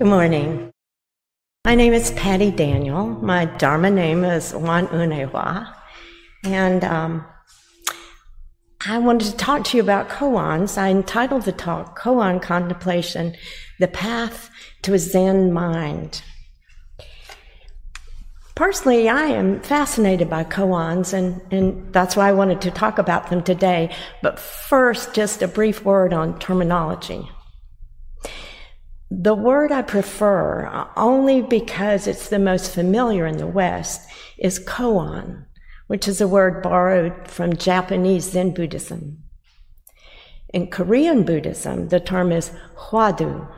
Good morning. My name is Patty Daniel. My Dharma name is Wan Unehua. And um, I wanted to talk to you about koans. I entitled the talk Koan Contemplation The Path to a Zen Mind. Personally, I am fascinated by koans, and, and that's why I wanted to talk about them today. But first, just a brief word on terminology. The word I prefer, only because it's the most familiar in the West, is koan, which is a word borrowed from Japanese Zen Buddhism. In Korean Buddhism, the term is hwadu.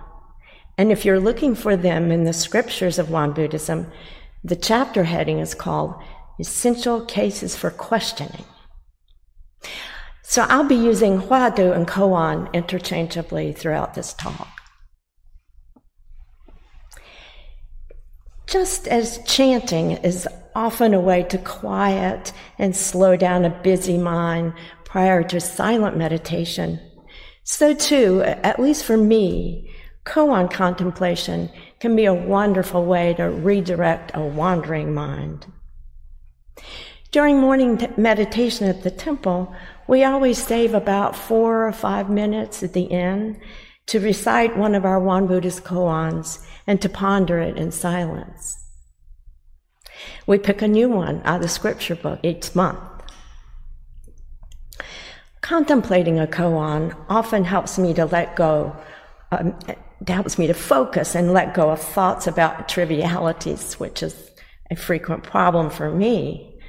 And if you're looking for them in the scriptures of Won Buddhism, the chapter heading is called Essential Cases for Questioning. So I'll be using hwadu and koan interchangeably throughout this talk. Just as chanting is often a way to quiet and slow down a busy mind prior to silent meditation, so too, at least for me, koan contemplation can be a wonderful way to redirect a wandering mind. During morning meditation at the temple, we always save about four or five minutes at the end to recite one of our Won Buddhist koans and to ponder it in silence. We pick a new one out of the scripture book each month. Contemplating a koan often helps me to let go, um, helps me to focus and let go of thoughts about trivialities, which is a frequent problem for me.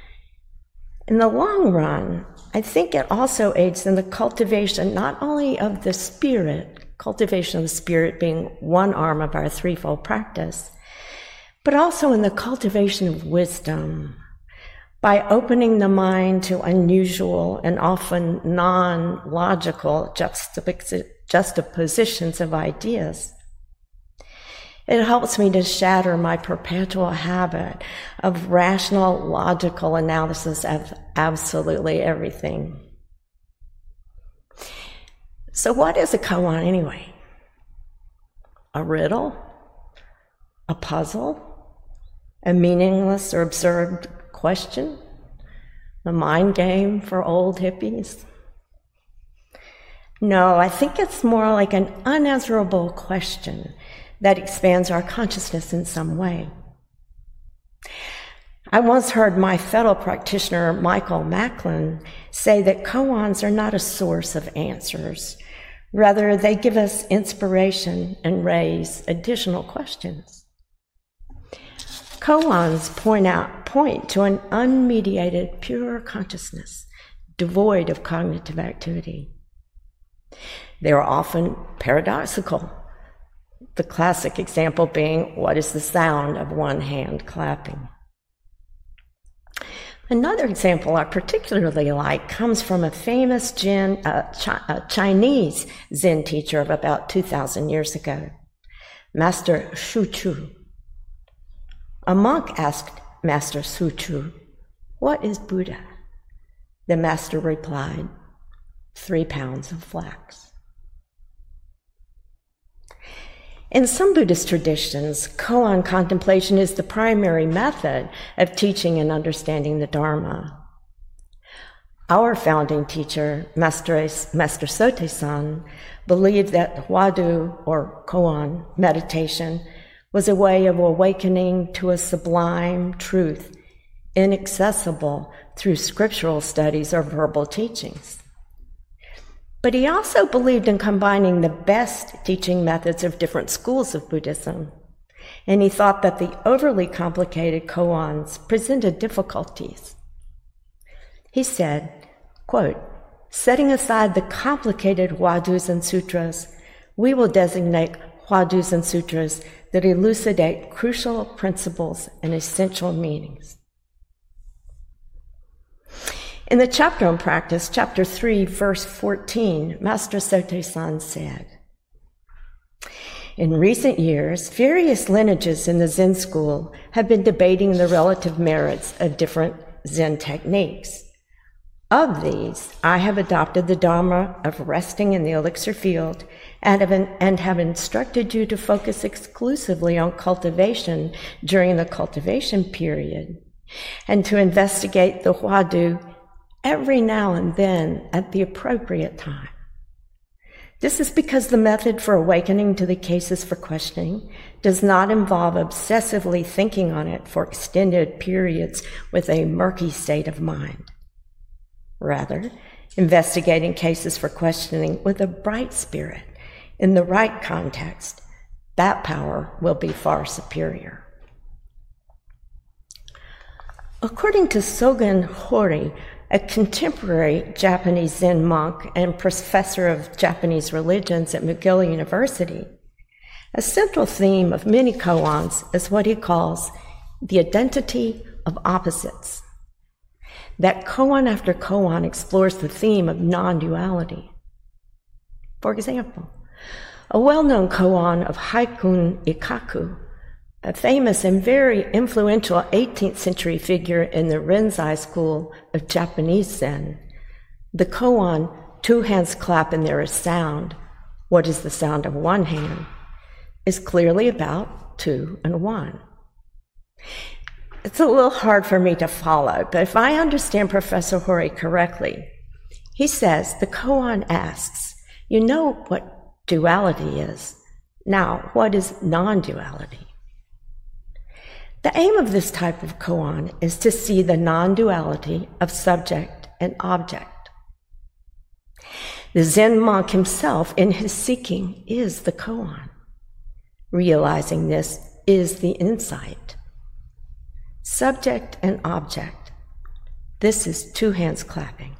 In the long run, I think it also aids in the cultivation not only of the spirit, cultivation of the spirit being one arm of our threefold practice, but also in the cultivation of wisdom by opening the mind to unusual and often non logical juxtapositions of ideas. It helps me to shatter my perpetual habit of rational, logical analysis of absolutely everything. So, what is a koan anyway? A riddle? A puzzle? A meaningless or absurd question? A mind game for old hippies? No, I think it's more like an unanswerable question that expands our consciousness in some way. I once heard my fellow practitioner, Michael Macklin, say that koans are not a source of answers. Rather, they give us inspiration and raise additional questions. Koans point out, point to an unmediated, pure consciousness, devoid of cognitive activity. They are often paradoxical. The classic example being, what is the sound of one hand clapping? Another example I particularly like comes from a famous uh, Chi- Chinese Zen teacher of about 2,000 years ago, Master Shu Chu. A monk asked Master Shu Chu, What is Buddha? The master replied, Three pounds of flax. In some Buddhist traditions, koan contemplation is the primary method of teaching and understanding the Dharma. Our founding teacher, Master, Master Sotaesan, believed that Hwadu, or koan, meditation, was a way of awakening to a sublime truth, inaccessible through scriptural studies or verbal teachings. But he also believed in combining the best teaching methods of different schools of Buddhism. And he thought that the overly complicated koans presented difficulties. He said, quote, setting aside the complicated hwadus and sutras, we will designate hwadus and sutras that elucidate crucial principles and essential meanings. In the chapter on practice, chapter 3, verse 14, Master Sotaesan said, in recent years, various lineages in the Zen school have been debating the relative merits of different Zen techniques. Of these, I have adopted the Dharma of resting in the elixir field and have, and have instructed you to focus exclusively on cultivation during the cultivation period and to investigate the Hwadu every now and then at the appropriate time. This is because the method for awakening to the cases for questioning does not involve obsessively thinking on it for extended periods with a murky state of mind. Rather, investigating cases for questioning with a bright spirit in the right context, that power will be far superior. According to Sogen Hori, a contemporary Japanese Zen monk and professor of Japanese religions at McGill University, a central theme of many koans is what he calls the identity of opposites. That koan after koan explores the theme of non duality. For example, a well known koan of Hakuin Ekaku a famous and very influential 18th century figure in the Rinzai school of Japanese Zen. The koan, two hands clap and there is sound. What is the sound of one hand? Is clearly about two and one. It's a little hard for me to follow, but if I understand Professor Hori correctly, he says the koan asks, You know what duality is. Now, what is non duality? The aim of this type of koan is to see the non duality of subject and object. The Zen monk himself, in his seeking, is the koan. Realizing this is the insight. Subject and object. This is two hands clapping.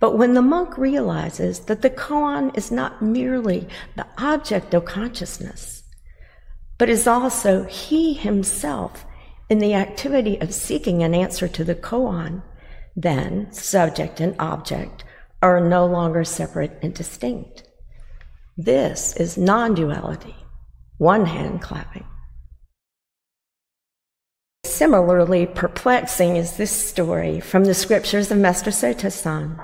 But when the monk realizes that the koan is not merely the object of consciousness, but is also he himself in the activity of seeking an answer to the koan, then subject and object are no longer separate and distinct. This is non duality, one hand clapping. Similarly perplexing is this story from the scriptures of Master Sotaesan.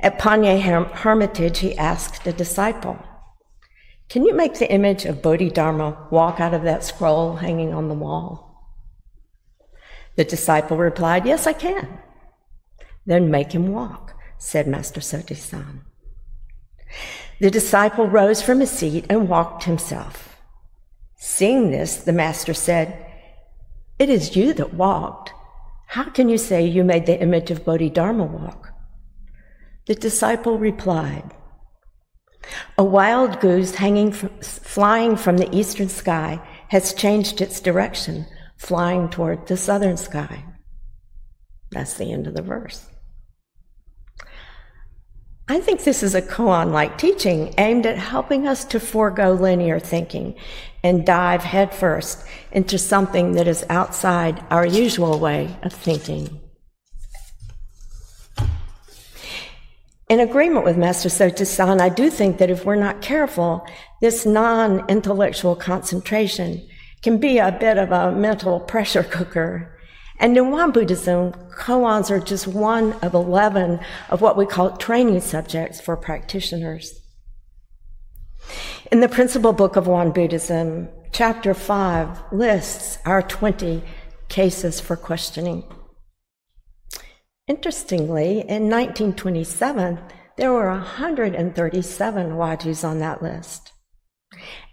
At Panye Hermitage, he asked a disciple, can you make the image of Bodhidharma walk out of that scroll hanging on the wall? The disciple replied, Yes, I can. Then make him walk, said Master Sotaesan. The disciple rose from his seat and walked himself. Seeing this, the master said, It is you that walked. How can you say you made the image of Bodhidharma walk? The disciple replied, a wild goose hanging from, flying from the eastern sky has changed its direction, flying toward the southern sky. That's the end of the verse. I think this is a koan like teaching aimed at helping us to forego linear thinking and dive headfirst into something that is outside our usual way of thinking. In agreement with Master Sotaesan, I do think that if we're not careful, this non intellectual concentration can be a bit of a mental pressure cooker. And in Won Buddhism, koans are just one of 11 of what we call training subjects for practitioners. In the principal book of Won Buddhism, chapter 5 lists our 20 cases for questioning. Interestingly, in 1927, there were 137 Hwadus on that list.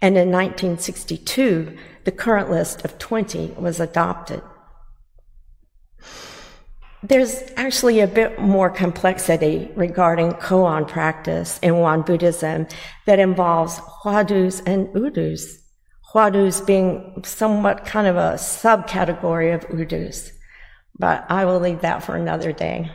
And in 1962, the current list of 20 was adopted. There's actually a bit more complexity regarding koan practice in Won Buddhism that involves Hwadus and Udus. Hwadus being somewhat kind of a subcategory of Udus but I will leave that for another day.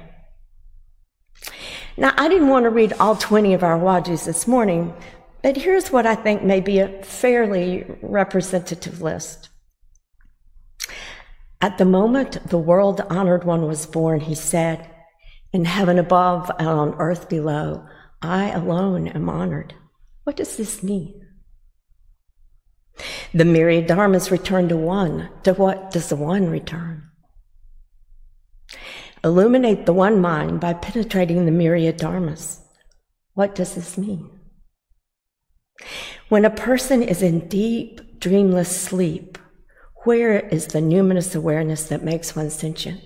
Now, I didn't want to read all 20 of our Hwadus this morning, but here's what I think may be a fairly representative list. At the moment the world honored one was born, he said, in heaven above and on earth below, I alone am honored. What does this mean? The myriad dharmas return to one. To what does the one return? Illuminate the one mind by penetrating the myriad dharmas. What does this mean? When a person is in deep, dreamless sleep, where is the numinous awareness that makes one sentient?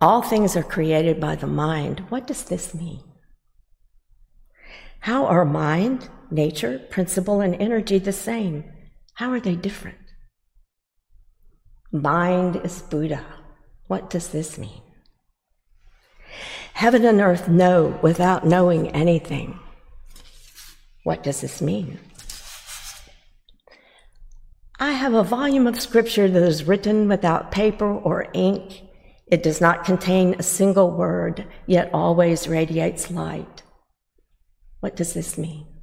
All things are created by the mind. What does this mean? How are mind, nature, principle, and energy the same? How are they different? Mind is Buddha. What does this mean? Heaven and earth know without knowing anything. What does this mean? I have a volume of scripture that is written without paper or ink. It does not contain a single word, yet always radiates light. What does this mean?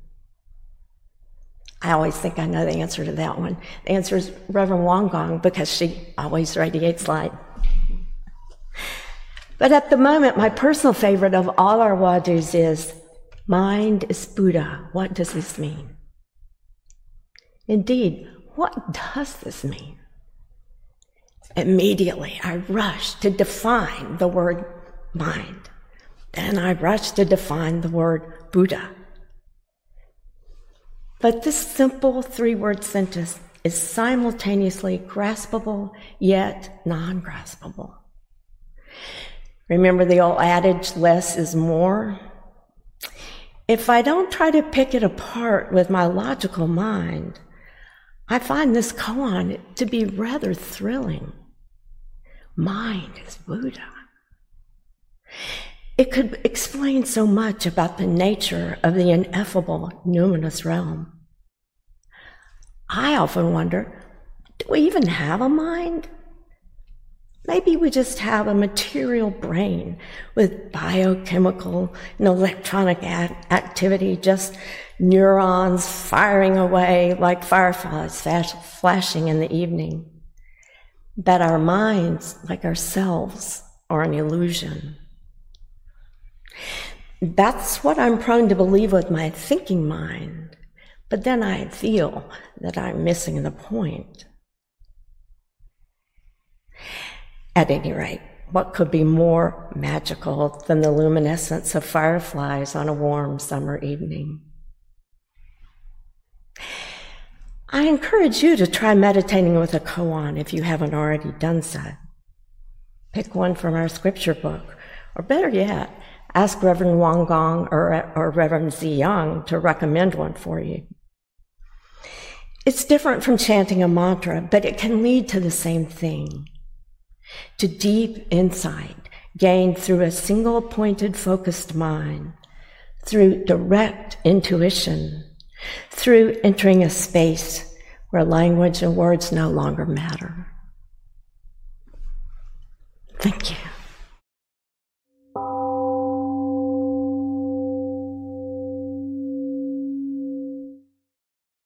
I always think I know the answer to that one. The answer is Reverend Wong Gong because she always radiates light. But at the moment, my personal favorite of all our hwadus is Mind is Buddha. What does this mean? Indeed, what does this mean? Immediately, I rush to define the word mind. Then I rush to define the word Buddha. But this simple three word sentence is simultaneously graspable yet non graspable. Remember the old adage, less is more? If I don't try to pick it apart with my logical mind, I find this koan to be rather thrilling. Mind is Buddha. It could explain so much about the nature of the ineffable numinous realm. I often wonder do we even have a mind? Maybe we just have a material brain with biochemical and electronic activity, just neurons firing away like fireflies flashing in the evening. That our minds, like ourselves, are an illusion. That's what I'm prone to believe with my thinking mind, but then I feel that I'm missing the point. At any rate, what could be more magical than the luminescence of fireflies on a warm summer evening? I encourage you to try meditating with a koan if you haven't already done so. Pick one from our scripture book, or better yet, ask Reverend Wonkong or, or Reverend Ziyang to recommend one for you. It's different from chanting a mantra, but it can lead to the same thing to deep insight gained through a single pointed focused mind, through direct intuition, through entering a space where language and words no longer matter. Thank you.